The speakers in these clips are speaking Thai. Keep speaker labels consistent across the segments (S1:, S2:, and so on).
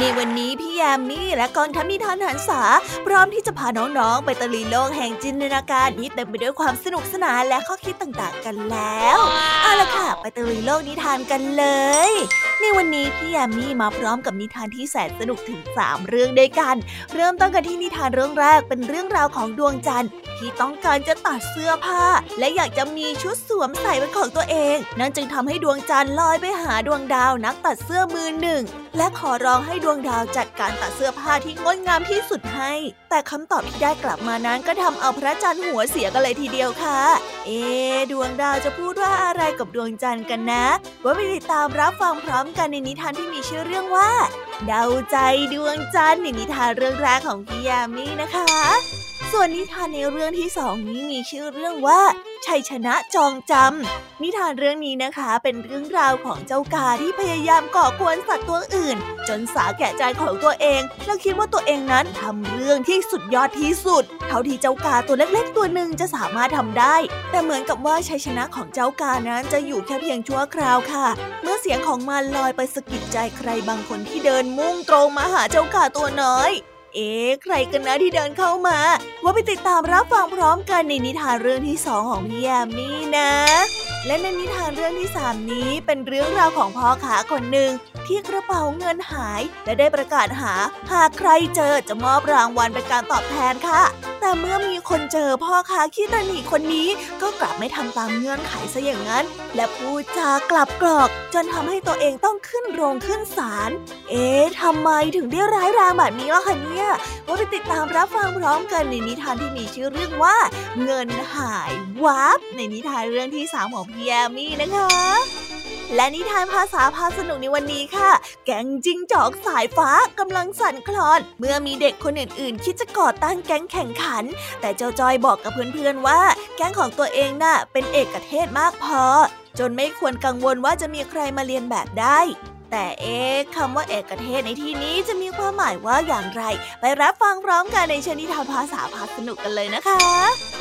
S1: ในวันนี้พี่แยมมี่และกองทัพนิทานหันษา พร้อมที่จะพาน้องๆ ไปตะลุยโลกแห่งจินตนาการที่เต็มไปด้วยความสนุกสนานและข้อคิดต่างๆกันแล้วเอาละค่ะ ไปตะลุยโลกนิทานกันเลย ในวันนี้พี่แยมมี่มาพร้อมกับนิทานที่แสนสนุกถึง 3 เรื่องด้วยกัน เริ่มต้นกันที่นิทานเรื่องแรกเป็นเรื่องราวของดวงจันทร์ที่ต้องการจะตัดเสื้อผ้า และอยากจะมีชุดสวมใส่เป็นของตัวเอง นั่นจึงทำให้ดวงจันทร์ลอยไปหาดวงดาวนักตัดเสื้อมือหนึ่งและขอร้องให้ดวงดาวจัดการตัดเสื้อผ้าที่งดงามที่สุดให้ แต่คำตอบที่ได้กลับมานั้นก็ทำเอาพระจันทร์หัวเสียกันเลยทีเดียวค่ะ เอ๊ดวงดาวจะพูดว่าอะไรกับดวงจันทร์กันนะ ว่าไปติดตามรับฟังพร้อมกันในนิทานที่มีชื่อเรื่องว่า เดาใจดวงจันทร์ในนิทานเรื่องแรกของพี่ยามีนะคะ ส่วนนิทานในเรื่องที่สองนี้มีชื่อเรื่องว่า ชัยชนะจองจำ นิทานเรื่องนี้นะคะเป็นเรื่องราวของเจ้ากาที่พยายามก่อกวนสัตว์ตัวอื่น จนสาแก่ใจของตัวเอง และคิดว่าตัวเองนั้นทำเรื่องที่สุดยอดที่สุด เท่าที่เจ้ากาตัวเล็กๆ ตัวหนึ่งจะสามารถทำได้ แต่เหมือนกับว่าชัยชนะของเจ้ากานั้นจะอยู่แค่เพียงชั่วคราวค่ะ เมื่อเสียงของมันลอยไปสะกิดใจใครบางคนที่เดินมุ่งตรงมาหาเจ้ากาตัวน้อย เอ๊ะใครกันนะที่เดินเข้ามา ว่าไปติดตามรับฟังพร้อมกันในนิทานเรื่องที่สองของพี่แยมนี่นะ และในนิทานเรื่องที่สามนี้เป็นเรื่องราวของพ่อขาคนหนึ่งที่กระเป๋าเงินหายและได้ประกาศหา หากใครเจอจะมอบรางวัลเป็นการตอบแทนค่ะ แต่เมื่อมีคนเจอพ่อค้าขี้ตาหนีคนนี้ก็กลับไม่ทำตามเงื่อนไขซะอย่างนั้น และพูดจากลับกรอก จนทำให้ตัวเองต้องขึ้นโรงขึ้นศาล เอ๊ะทำไมถึงได้ร้ายแรงแบบนี้ล่ะคะเนี่ยว่าไปติดตามรับฟังพร้อมกันในนิทานที่มีชื่อเรื่องว่า เงินหายวับในนิทานเรื่องที่สามของพี่แยมี่นะคะ และนิทานภาษาพาสนุกในวันนี้ค่ะ แก๊งจิงจอกสายฟ้ากำลังสั่นคลอน เมื่อมีเด็กคนอื่นๆ คิดจะก่อตั้งแก๊งแข่งขัน แต่เจ้าจอยบอกกับเพื่อนๆว่า แก๊งของตัวเองน่ะเป็นเอกเทศมากพอ จนไม่ควรกังวลว่าจะมีใครมาเรียนแบบได้ แต่เอ๊ะคำว่าเอกเทศในที่นี้จะมีความหมายว่าอย่างไร ไปรับฟังพร้อมกันในชนิทานภาษาพาสนุกกันเลยนะคะ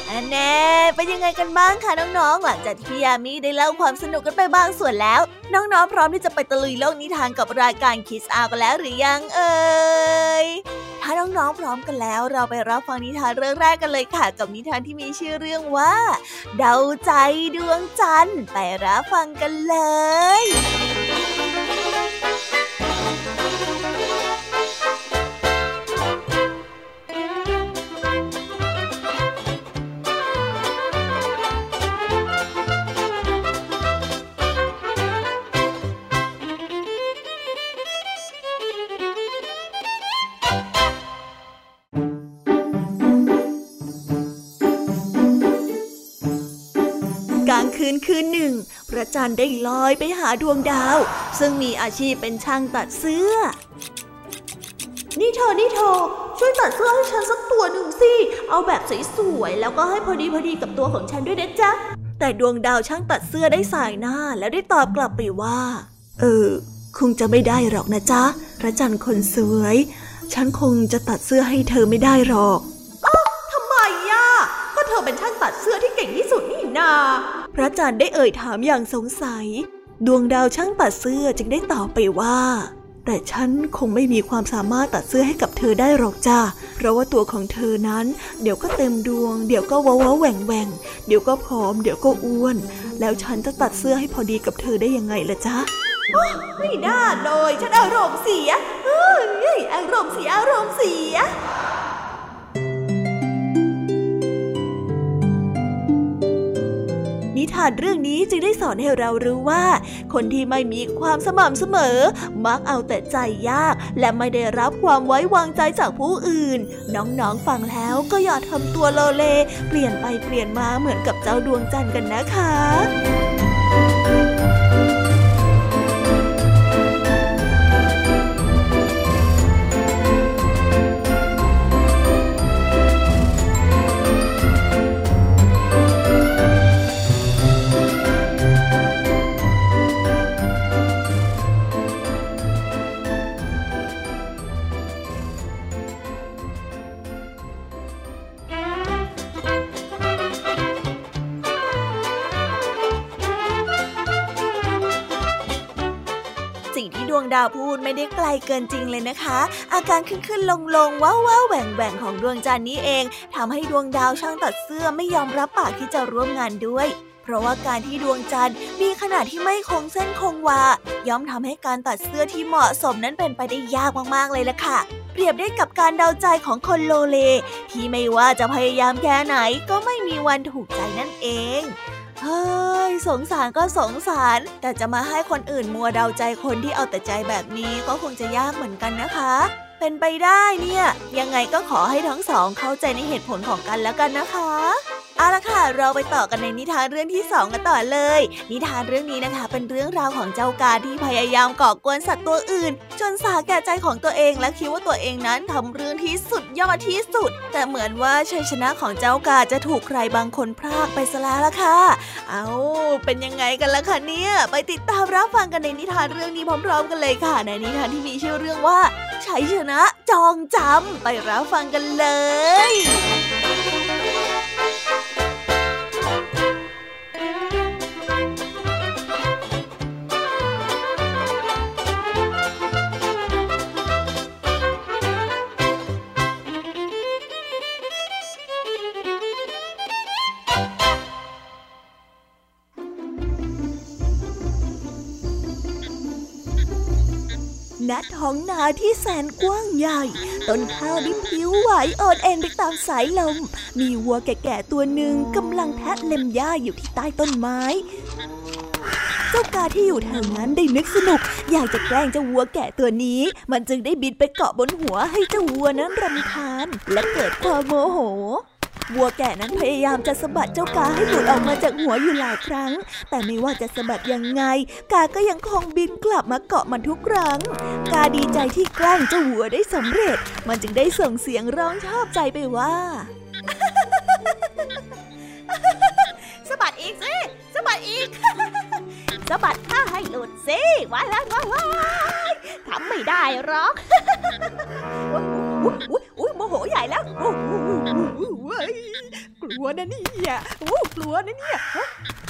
S1: อันแน่เป็นยังไงกันบ้างคะน้องๆ หลังจากที่พี่ยามีได้เล่าความสนุกกันไปบางส่วนแล้ว น้องๆ พร้อมที่จะไปตะลุยโลกนิทานกับรายการคิสอากันแล้วหรือยังเอ่ยถ้าน้องๆ พร้อมกันแล้ว เราไปรับฟังนิทานเรื่องแรกกันเลยค่ะ กับนิทานที่มีชื่อเรื่องว่า เดาใจดวงจันทร์ไปรับฟังกันเลย ระจันทร์ได้ลอยไปหาดวงดาว ซึ่งมีอาชีพเป็นช่างตัดเสื้อ นี่เธอ นี่เธอ ช่วยตัดเสื้อให้ฉันสักตัวหนึ่งสิ เอาแบบสวยๆ แล้วก็ให้พอดีพอดีกับตัวของฉันด้วยนะจ๊ะ แต่ดวงดาวช่างตัดเสื้อได้สายหน้าแล้วได้ตอบกลับไปว่า เออ คงจะไม่ได้หรอกนะจ๊ะ พระจันทร์คนสวย ฉันคงจะตัดเสื้อให้เธอไม่ได้หรอก
S2: ทำไมย่ะก็เธอเป็นช่างตัดเสื้อที่เก่งที่สุดนี่นา
S1: พระจันทร์ได้เอ่ยถามอย่างสงสัย ดวงดาวช่างตัดเสื้อจึงได้ตอบไปว่า แต่ฉันคงไม่มีความสามารถตัดเสื้อให้กับเธอได้หรอกจ้าเพราะว่าตัวของเธอนั้น เดี๋ยวก็เต็มดวง เดี๋ยวก็ว้าวแหว่งแหว่งเดี๋ยวก็ผอม เดี๋ยวก็อ้วน แล้วฉันจะตัดเสื้อให้พอดีกับเธอได้ยังไงล่ะจ๊ะ
S2: ไม่น่าเลยฉันอารมณ์เสียเฮ้ยอารมณ์เสียอารมณ์เสีย
S1: นิทานเรื่องนี้จึงได้สอนให้เรารู้ว่า คนที่ไม่มีความสม่ำเสมอ มักเอาแต่ใจยาก และไม่ได้รับความไว้วางใจจากผู้อื่น น้องๆฟังแล้วก็อย่าทำตัวโลเล เปลี่ยนไปเปลี่ยนมาเหมือนกับเจ้าดวงจันทร์กันนะคะาวพูดไม่ได้ไกลเกินจริงเลยนะคะ อาการขึ้นขึ้นลงลงว้าวว้าแหว่งแหว่งของดวงจันทร์นี้เองทำให้ดวงดาวช่างตัดเสื้อไม่ยอมรับปากที่จะร่วมงานด้วย เพราะว่าการที่ดวงจันทร์มีขนาดที่ไม่คงเส้นคงวา ย่อมทำให้การตัดเสื้อที่เหมาะสมนั้นเป็นไปได้ยากมากๆเลยล่ะค่ะเปรียบได้กับการเดาใจของคนโลเล ที่ไม่ว่าจะพยายามแค่ไหนก็ไม่มีวันถูกใจนั่นเอง เฮ้ยสงสารก็สงสาร แต่จะมาให้คนอื่นมัวเดาใจคนที่เอาแต่ใจแบบนี้ก็คงจะยากเหมือนกันนะคะ เป็นไปได้เนี่ย ยังไงก็ขอให้ทั้งสองเข้าใจในเหตุผลของกันแล้วกันนะคะเอาละค่ะ เราไปต่อกันในนิทานเรื่องที่สองกันต่อเลย นิทานเรื่องนี้นะคะ เป็นเรื่องราวของเจ้ากาที่พยายามก่อกวนสัตว์ตัวอื่น จนสาแก่ใจของตัวเองและคิดว่าตัวเองนั้นทำเรื่องที่สุดยอดที่สุด แต่เหมือนว่าชัยชนะของเจ้ากาจะถูกใครบางคนพรากไปซะแล้วล่ะค่ะ เอาเป็นยังไงกันล่ะคะเนี่ย ไปติดตามรับฟังกันในนิทานเรื่องนี้พร้อม ๆ กันเลยค่ะ ในนิทานที่มีชื่อเรื่องว่า ชัยชนะจองจำไปรับฟังกันเลย ณท้องนาที่แสนกว้างใหญ่ ต้นข้าวได้ผิวไหวโอนเอ็นไปตามสายลม มีวัวแก่ๆตัวหนึ่งกำลังแทะเล็มหญ้าอยู่ที่ใต้ต้นไม้เจ้ากาที่อยู่แถวนั้นได้นึกสนุก อยากจะแกล้งเจ้าวัวแก่ตัวนี้ มันจึงได้บินไปเกาะบนหัวให้เจ้าวัวนั้นรำคาญ และเกิดความโมโห วัวแก่นั้นพยายามจะสะบัดเจ้ากาให้หลุดออกมาจากหัวอยู่หลายครั้ง แต่ไม่ว่าจะสะบัดยังไง กาก็ยังคงบินกลับมาเกาะมันทุกครั้ง กาดีใจที่แกล้งเจ้าวัวได้สำเร็จ มันจึงได้ส่งเสียงร้องชอบใจไปว่า
S2: สะบัดอีกสิสะบัดอีกสะบัดข้าให้หลุดสิวายว้ายว้ายว้ายทำไม่ได้หรอก อุ้ยอุ้ยโมโหใหญ่แล้วอุ้ยอุ้ยกลัวนะเนี่ยโอ้กลัวนะเนี่ย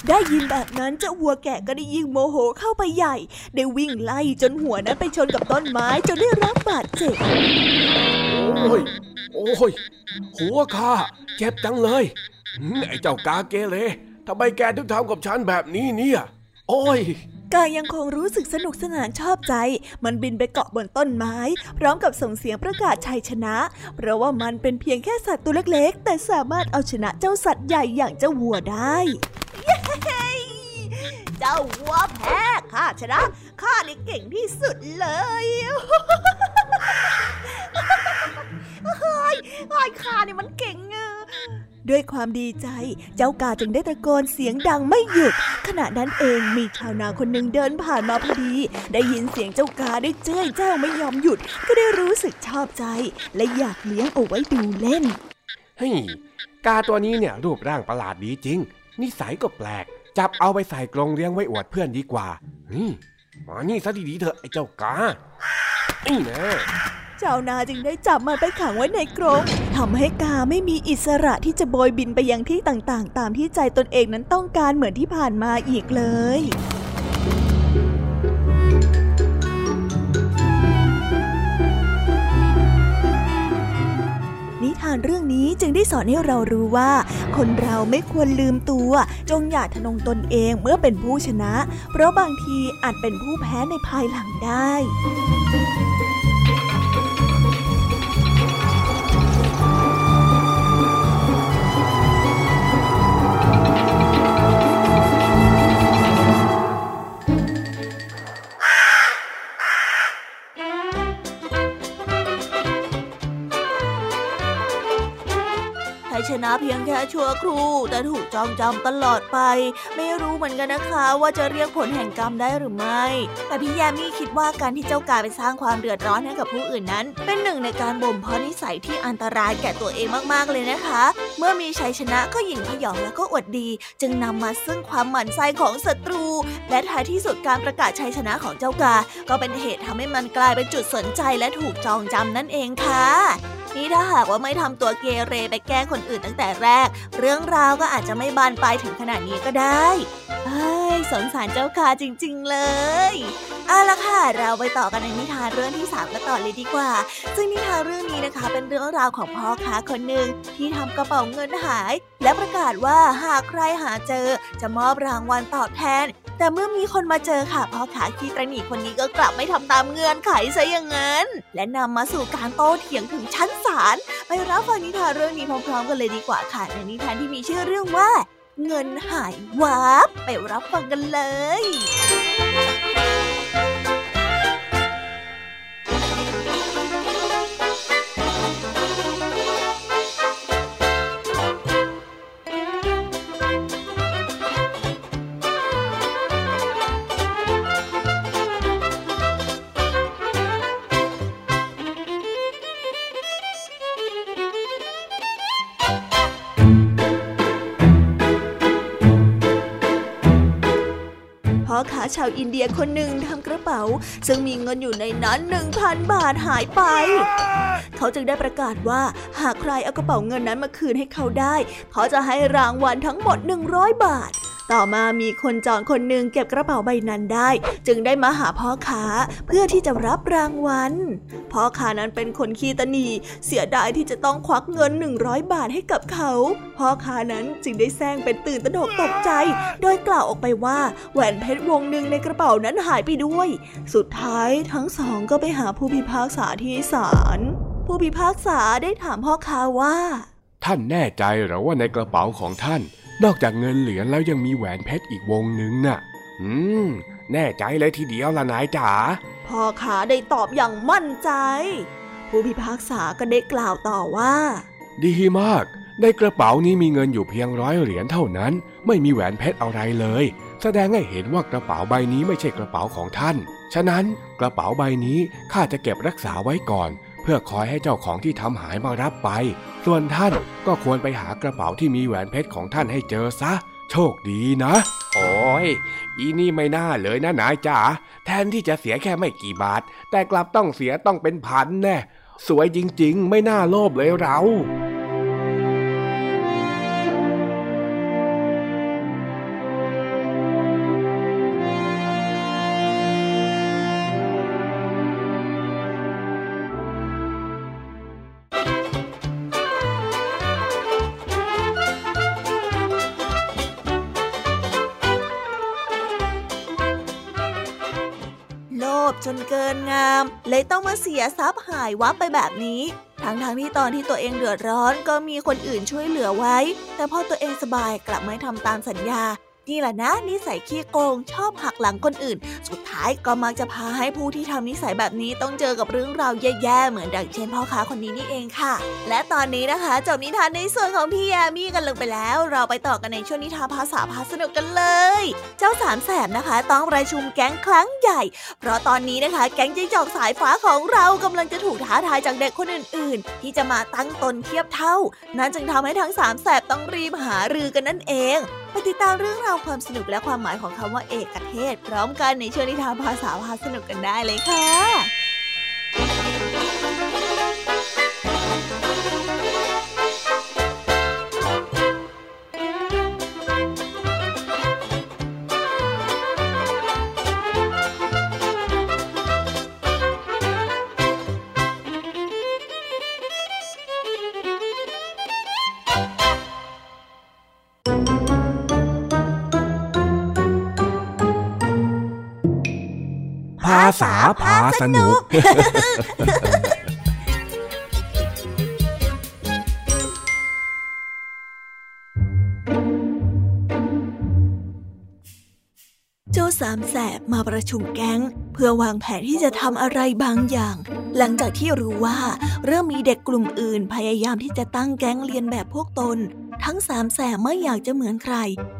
S1: ได้ยินแบบนั้นเจ้าวัวแก่ก็ได้ยิ่งโมโหเข้าไปใหญ่ ได้วิ่งไล่จนหัวนั้นไปชนกับต้นไม้จนได้รับบาดเจ็บ
S3: โอ้ยโอ้ยหัวข้าเจ็บจังเลยไอ้เจ้ากาเกเรทำไมแกถึงทำกับฉันแบบนี้เนี่ย โอ้ย
S1: กายังคงรู้สึกสนุกสนานชอบใจ มันบินไปเกาะบนต้นไม้ พร้อมกับส่งเสียงประกาศชัยชนะ เพราะว่ามันเป็นเพียงแค่สัตว์ตัวเล็กๆ แต่สามารถเอาชนะเจ้าสัตว์ใหญ่อย่างเจ้าวัวได้
S2: เจ้าวัวแพ้ข้าชนะข้านี่เก่งที่สุดเลยเฮ้ยเฮ้ข้านี่มันเก่งอะ
S1: ด้วยความดีใจ เจ้ากาจึงได้ตะโกนเสียงดังไม่หยุด ขณะนั้นเองมีชาวนาคนหนึ่งเดินผ่านมาพอดี ได้ยินเสียงเจ้ากาได้เจ้ยเจ้าไม่ยอมหยุด ก็ได้รู้สึกชอบใจ และอยากเลี้ยงเอาไว้ดูเล่น
S3: เฮ้ย กาตัวนี้เนี่ยรูปร่างประหลาดดีจริง นิสัยก็แปลก จับเอาไปใส่กรงเลี้ยงไว้อวดเพื่อนดีกว่านี่มานี่ซะดีๆเถอะไอ้เจ้ากานี่นะ
S1: ชาวนาจึงได้จับมันไปขังไว้ในกรงทำให้กาไม่มีอิสระที่จะโบยบินไปยังที่ต่างๆ ตามที่ใจตนเองนั้นต้องการเหมือนที่ผ่านมาอีกเลยนิทานเรื่องนี้จึงได้สอนให้เรารู้ว่า คนเราไม่ควรลืมตัว จงอย่าทะนงตนเองเมื่อเป็นผู้ชนะ เพราะบางทีอาจเป็นผู้แพ้ในภายหลังได้ นะเพียงแค่ชั่วครู่แต่ถูกจองจำตลอดไป ไม่รู้เหมือนกันนะคะว่าจะเรียกผลแห่งกรรมได้หรือไม่ แต่พี่แยมมี่คิดว่าการที่เจ้ากาไปสร้างความเดือดร้อนให้กับผู้อื่นนั้น เป็นหนึ่งในการบ่มเพาะนิสัยที่อันตรายแก่ตัวเองมากๆเลยนะคะ เมื่อมีชัยชนะก็หยิ่งพยองแล้วก็อวดดี จึงนำมาซึ่งความหมั่นไส้ของศัตรู และท้ายที่สุดการประกาศชัยชนะของเจ้ากา ก็เป็นเหตุทำให้มันกลายเป็นจุดสนใจและถูกจองจำนั่นเองค่ะ นี่ถ้าหากว่าไม่ทำตัวเกเรไปแกล้งคนอื่นตั้งแต่แรก เรื่องราวก็อาจจะไม่บานปลายถึงขนาดนี้ก็ได้ ยสงสารเจ้าค่ะจริง ๆ เลยเอาละค่ะ เราไปต่อกันในนิทานเรื่องที่สามกันต่อเลยดีกว่า ซึ่งนิทานเรื่องนี้นะคะ เป็นเรื่องราวของพ่อค้าคนหนึ่งที่ทำกระเป๋าเงินหาย และประกาศว่าหากใครหาเจอจะมอบรางวัลตอบแทน แต่เมื่อมีคนมาเจอค่ะพ่อค้าขี้ตระหนี่คนนี้ก็กลับไม่ทำตามเงื่อนไขซะอย่างนั้น และนำมาสู่การโต้เถียงถึงชั้นศาลไปรับฟังนิทานเรื่องนี้พร้อมๆกันเลยดีกว่าค่ะในนิทานที่มีชื่อเรื่องว่า เงินหายวับไปรับฟังกันเลย ชาวอินเดียคนหนึ่งทำกระเป๋า ซึ่งมีเงินอยู่ในนั้นหนึ่งพันบาทหายไป เขาจึงได้ประกาศว่าหากใครเอากระเป๋าเงินนั้นมาคืนให้เขาได้ เขาจะให้รางวัลทั้งหมด 100 บาท ต่อมามีคนจองคนหนึ่งเก็บกระเป๋าใบนั้นได้ จึงได้มาหาพ่อค้าเพื่อที่จะรับรางวัลพ่อค้านั้นเป็นคนขี้ตนีเสียดายที่จะต้องควักเงิน 100 บาทให้กับเขาพ่อค้านั้นจึงได้แซงเป็นตื่นตระหนกตกใจ โดยกล่าวออกไปว่าแหวนเพชรวงหนึ่งในกระเป๋านั้นหายไปด้วย สุดท้ายทั้งสองก็ไปหาผู้พิพากษาที่ศาลผู้พิพากษาได้ถามพ่อค้าว่า
S3: ท่านแน่ใจหรือว่าในกระเป๋าของท่าน นอกจากเงินเหรียญแล้วยังมีแหวนเพชรอีกวงหนึ่งน่ะ อืม แน่ใจเลยทีเดียวละนายจ๋า
S1: พ่อค้าได้ตอบอย่างมั่นใจ ผู้พิพากษาก็ได้กล่าวต่อว่า
S3: ดีมาก ในกระเป๋านี้มีเงินอยู่เพียงร้อยเหรียญเท่านั้น ไม่มีแหวนเพชรอะไรเลย แสดงให้เห็นว่ากระเป๋าใบนี้ไม่ใช่กระเป๋าของท่าน ฉะนั้นกระเป๋าใบนี้ข้าจะเก็บรักษาไว้ก่อน เพื่อคอยให้เจ้าของที่ทำหายมารับไป ส่วนท่านก็ควรไปหากระเป๋าที่มีแหวนเพชรของท่านให้เจอซะ โชคดีนะ โอ้ย อีนี่ไม่น่าเลยนะนายจ๋า แทนที่จะเสียแค่ไม่กี่บาท แต่กลับต้องเสียต้องเป็นพันแน่ สวยจริงๆ ไม่น่าโลภเลยเรา
S1: ยทรัพย์หายวับไปแบบนี้ ทั้งทางๆที่ตอนที่ตัวเองเดือดร้อนก็มีคนอื่นช่วยเหลือไว้ แต่พอตัวเองสบายกลับไม่ทำตามสัญญา นี่แหละนะนิสัยขี้โกงชอบหักหลังคนอื่น สุดท้ายก็มักจะพาให้ผู้ที่ทำนิสัยแบบนี้ต้องเจอกับเรื่องราวแย่ๆเหมือนดังเช่นพ่อค้าคนนี้นี่เองค่ะ และตอนนี้นะคะจบนิทานในส่วนของพี่แยมี่กันลงไปแล้ว เราไปต่อกันในช่วงนิทานภาษาพาสนุกกันเลย เจ้าสามแสบนะคะ ต้องประชุมแก๊งครั้งใหญ่ เพราะตอนนี้นะคะ แก๊งจิ้งจอกสายฟ้าของเรากำลังจะถูกท้าทายจากเด็กคนอื่น ๆ ที่จะมาตั้งตนเทียบเท่า นั่นจึงทำให้ทั้งสามแสบต้องรีบหารือกันนั่นเอง ไปติดตามเรื่องราวความสนุกและความหมายของคำว่าเอกเทศ พร้อมกันในช่วงนิทานภาษาพาสนุกกันได้เลยค่ะ
S3: ษาพาสนุก
S1: เจ้าสามแสบมาประชุมแก๊ง เพื่อวางแผนที่จะทำอะไรบางอย่าง หลังจากที่รู้ว่า เริ่มมีเด็กกลุ่มอื่นพยายามที่จะตั้งแก๊งเรียนแบบพวกตน ทั้งสามแสบไม่อยากจะเหมือนใคร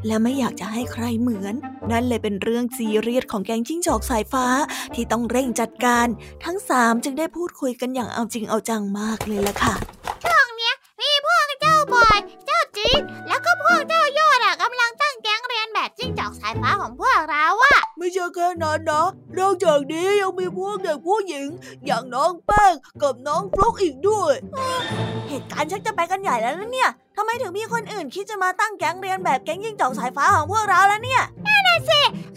S1: และไม่อยากจะให้ใครเหมือน นั่นเลยเป็นเรื่องซีเรียสของแกงจิ้งจอกสายฟ้าที่ต้องเร่งจัดการ ทั้งสามจึงได้พูดคุยกันอย่างเอาจริงเอาจังมากเลยล่ะค่ะ
S2: ช่
S1: ช่แค่นั้นนะนอกจากนี้ยังมีพวกเด็กผู้หญิง อย่างน้องแป้งกับน้องฟลุกอีกด้วย เหตุการณ์ชักจะไปกันใหญ่แล้วนะเนี่ยทำไมถึงมีคนอื่นคิดจะมาตั้งแก๊งเรียนแบบแก๊งยิงจ่องสายฟ้าของพวกเราแล้วเนี่ย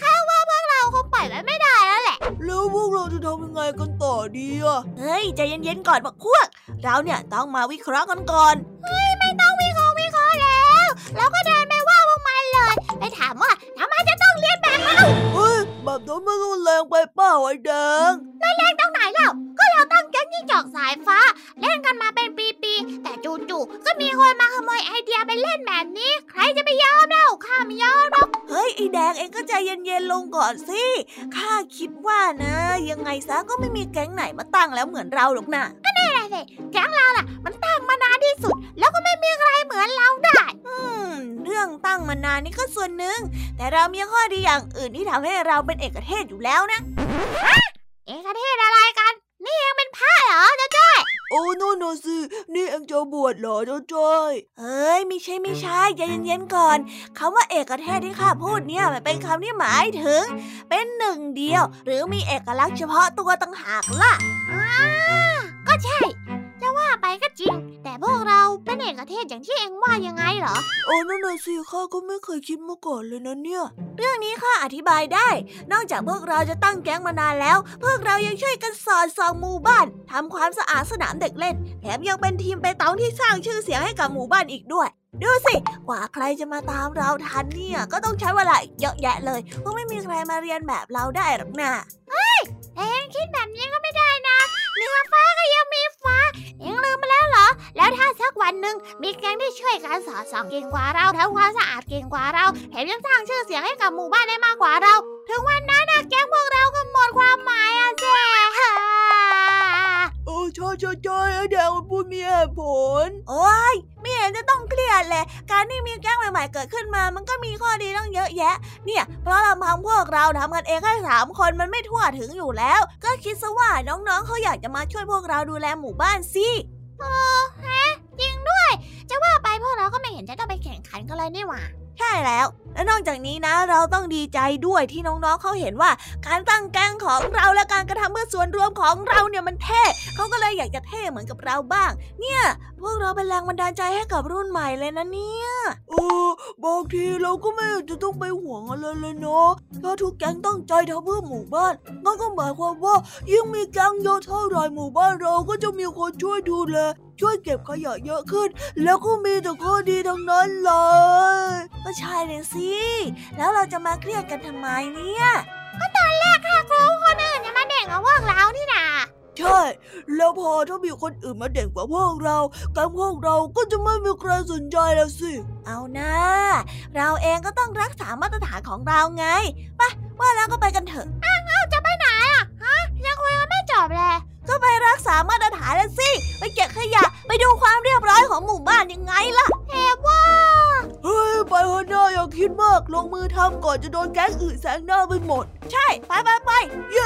S2: ข้าว่าพวกเราคงปล่อยไว้ไม่ได้แล้วแหละ
S1: แล้วพวกเราจะทำยังไงกันต่อดีอะเฮ้ยใจเย็นๆก่อนบักพวก เราเนี่ยต้องมาวิเคราะห์กันก่อน
S2: ไม่ต้องวิเคราะห์วิเคราะห์แล้วแล้วก็เดินไปว่าพวกมันเลย ไปถามว่าทำไมจะต้องเรียนแบบเรา
S1: เฮ้ย แบบนั้นมันแรงไปเปล่าไอ้แดง
S2: ตรงไหนเล่าก็เราตั้งแก๊งยิ่งจอกสายฟ้า เล่นกันมาเป็นปีๆแต่จู่ๆก็มีคนมาขโมยไอเดียไปเล่นแบบนี้ ใครจะไปยอมเล่าข้าไม่ยอม
S1: เฮ้ยไอ้แดงเองก็ใจเย็นๆลงก่อนสิข้าคิดว่านะ ยังไงซะก็ไม่มีแก๊งไหนมาตั้งแล้วเหมือนเราหรอกนะ
S2: อะไรสิแก๊งเราล่ะ มันตั้งมานานที่สุด นา
S1: นนี่ก็ส่วนหนึ่ง แต่เรามีข้อดีอย่างอื่นที่ทำให้เราเป็นเอกเทศอยู่แล้วนะ
S2: เอกเทศอะไรกัน นี่ยังเป็นพระเหรอเจ้าจ้อย
S1: โอ้นู่นน่ะสินี่เองจะบวชเหรอเจ้าจ้อยเอ้ยไม่ใช่ไม่ใช่ใจเย็นๆก่อนคำว่าเอกเทศที่ข้าพูดเนี่ยมันเป็นคำที่หมายถึง เป็นหนึ่งเดียว หรือมีเอกลักษณ์เฉพาะตัวต่างหากล่ะ
S2: อ่าก็ใช่จะ ว่าไปก็จริง แต่พวกเราเป็นเอกเทศอย่างที่เองว่ายังไงเหรอ
S1: โอ้นั่นน่ะสิข้าก็ไม่เคยคิดมาก่อนเลยนะเนี่ย เรื่องนี้ข้าอธิบายได้ นอกจากพวกเราจะตั้งแก๊งมานานแล้ว พวกเรายังช่วยกันสอดส่องหมู่บ้านทำความสะอาดสนามเด็กเล่น แถมยังเป็นทีมไปเตองที่สร้างชื่อเสียงให้กับหมู่บ้านอีกด้วยดูสิ กว่าใครจะมาตามเราทันเนี่ย ก็ต้องใช้เวลาอีกเยอะแยะเลยเพราะไม่มีใครมาเรียนแบบเราได้หรอกนะ
S2: แต่เองคิดแบบนี้ก็ไม่ได้นะเหนือฟ้าก็ยังมี ฟ้าเองลืมไปแล้วเหรอ แล้วถ้าสักวันหนึ่งมีแก๊งที่ช่วยกันสอดส่องเก่งกว่าเราทำความสะอาดเก่งกว่าเราแถมยังสร้างชื่อเสียงให้กับหมู่บ้านได้มากกว่าเรา ถึงวันนั้นนะแก๊งพวกเราก็หมดความหมายอะเจ๊
S1: ใช่ใช่ใช่ไอ้แดงมันพูดมีเหตุผล โอ้ยไม่เห็นจะต้องเครียดเลย การที่มีแก๊งใหม่ๆเกิดขึ้นมา มันก็มีข้อดีต้องเยอะแยะ เนี่ย เพราะลำพังพวกเราทำกันเองแค่สามคนมันไม่ทั่วถึงอยู่แล้ว ก็คิดซะว่าน้องๆเขาอยากจะมาช่วยพวกเราดูแลหมู่บ้านสิ
S2: จริงด้วย จะว่าไปพวกเราก็ไม่เห็นจะต้องไปแข่งขันกันเลยนี่หว่า
S1: ใช่แล้วและนอกจากนี้นะ เราต้องดีใจด้วยที่น้องๆเขาเห็นว่า การตั้งแก๊งของเราและการกระทำเพื่อส่วนรวมของเราเนี่ยมันเท่เขาก็เลยอยากจะเท่เหมือนกับเราบ้าง เนี่ย พวกเราเป็นแรงบันดาลใจให้กับรุ่นใหม่เลยนะเนี่ยเออบางทีเราก็ไม่จะต้องไปห่วงอะไรเลยเนาะถ้าทุกแก๊งตั้งใจทำเพื่อหมู่บ้านนั่นก็หมายความว่ายิ่งมีแก๊งเยอะเท่าไรหมู่บ้านเราก็จะมีคนช่วยดูแล ช่วยเก็บขยะเยอะขึ้น แล้วก็มีแต่ข้อดีทั้งนั้นเลย ก็ใช่เลยสิ แล้วเราจะมาเครียดกันทำไมเนี่ย
S2: ค่ะครูคนอื่นจะมาเด่งกับพวกเรานี่นา
S1: ใช่ แล้วพอถ้ามีคนอื่นมาเด่นกว่าพวกเราแก๊งพวกเราก็จะไม่มีใครสนใจแล้วสิ เอานะเราเองก็ต้องรักษามาตรฐานของเราไง ไปว่าแล้วก็ไปกันเถอะ
S2: จะไปไหนอะฮะ ยังคุยกันไม่จบเลย
S1: ก็ไปรักษามาตรฐานแล้วสิ ไปเก็บขยะ ไปดูความเรียบร้อยของหมู่บ้านยังไงล่ะ
S2: เทว่า
S1: เฮ้ย ไปเถอะนะอย่าคิดมาก ลงมือทำก่อนจะโดนแก๊งอื่นแซงหน้าไปหมด ใช่ ไปไปไปเย้ลุย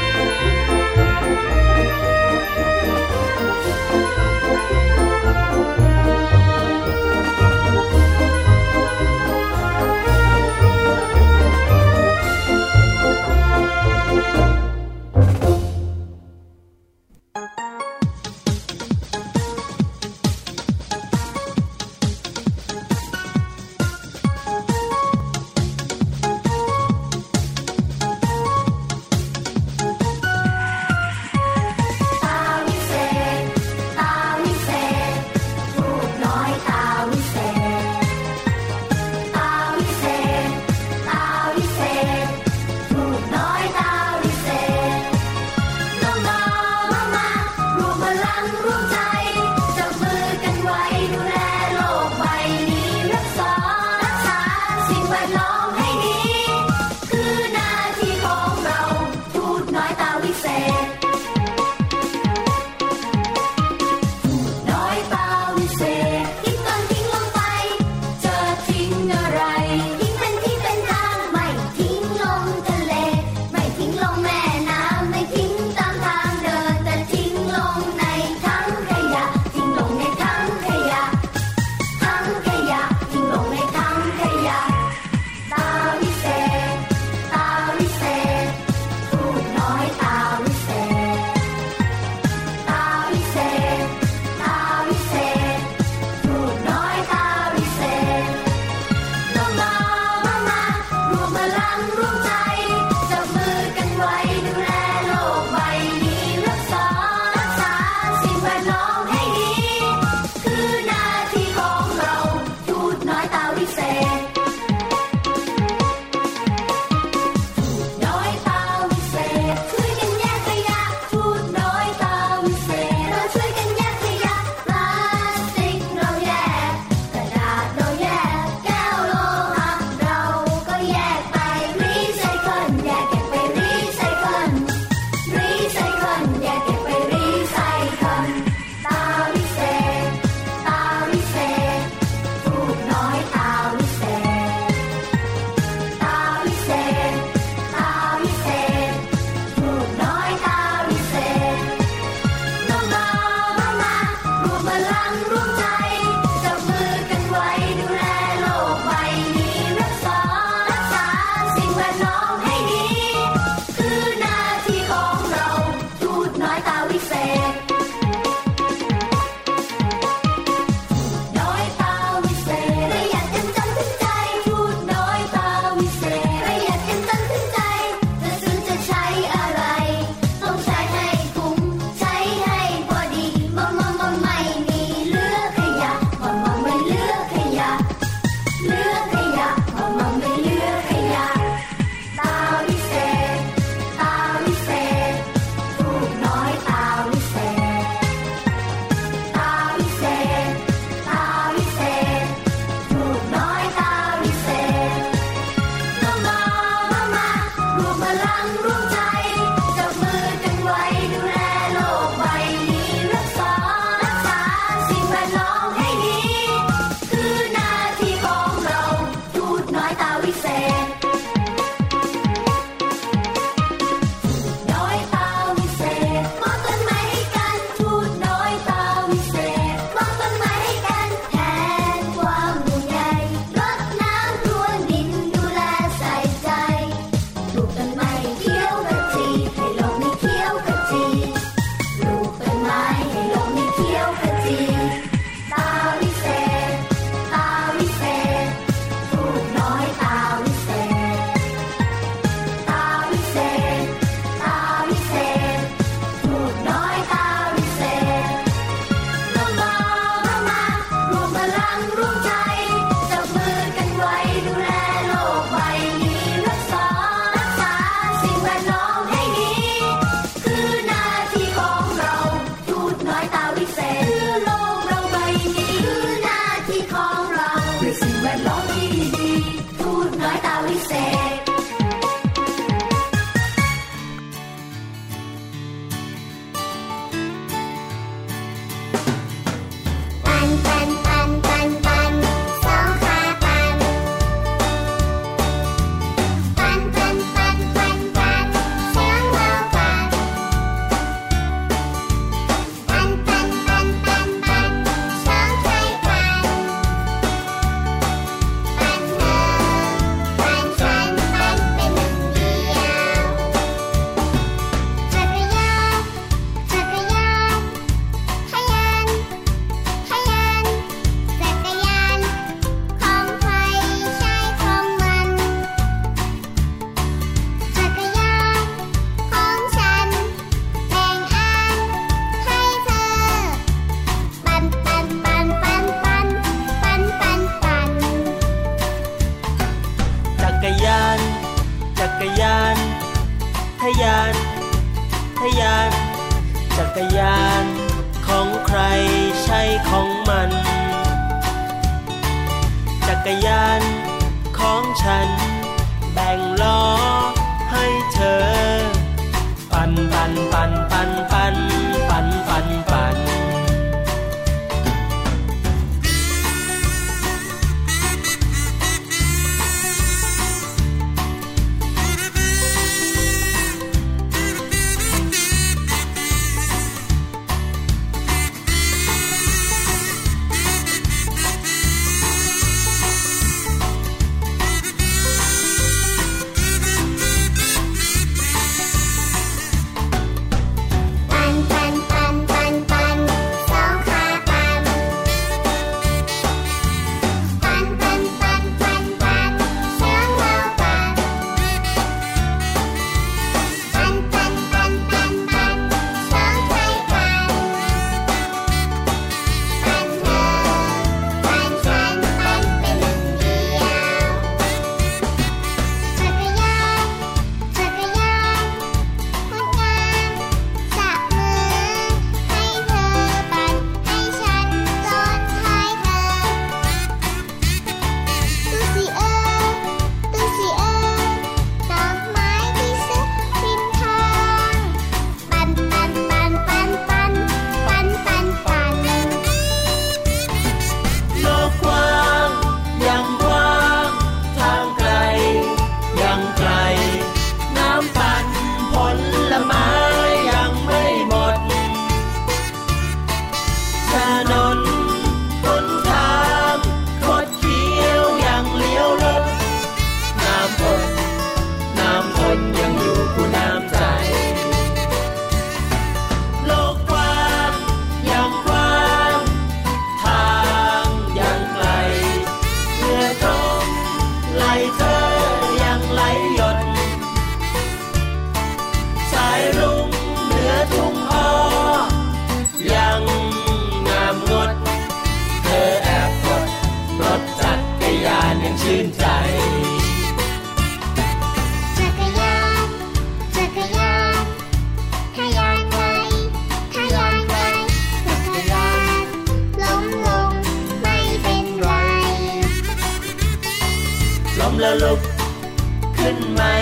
S4: ใหม่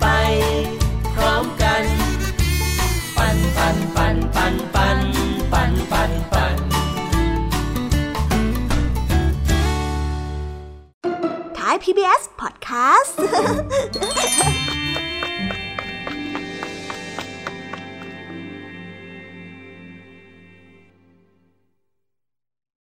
S4: ไปพร้อมกัน ปั่นปั่นปั่นปั่นปั่นปั่นปั่นปั่นท้าย PBS Podcast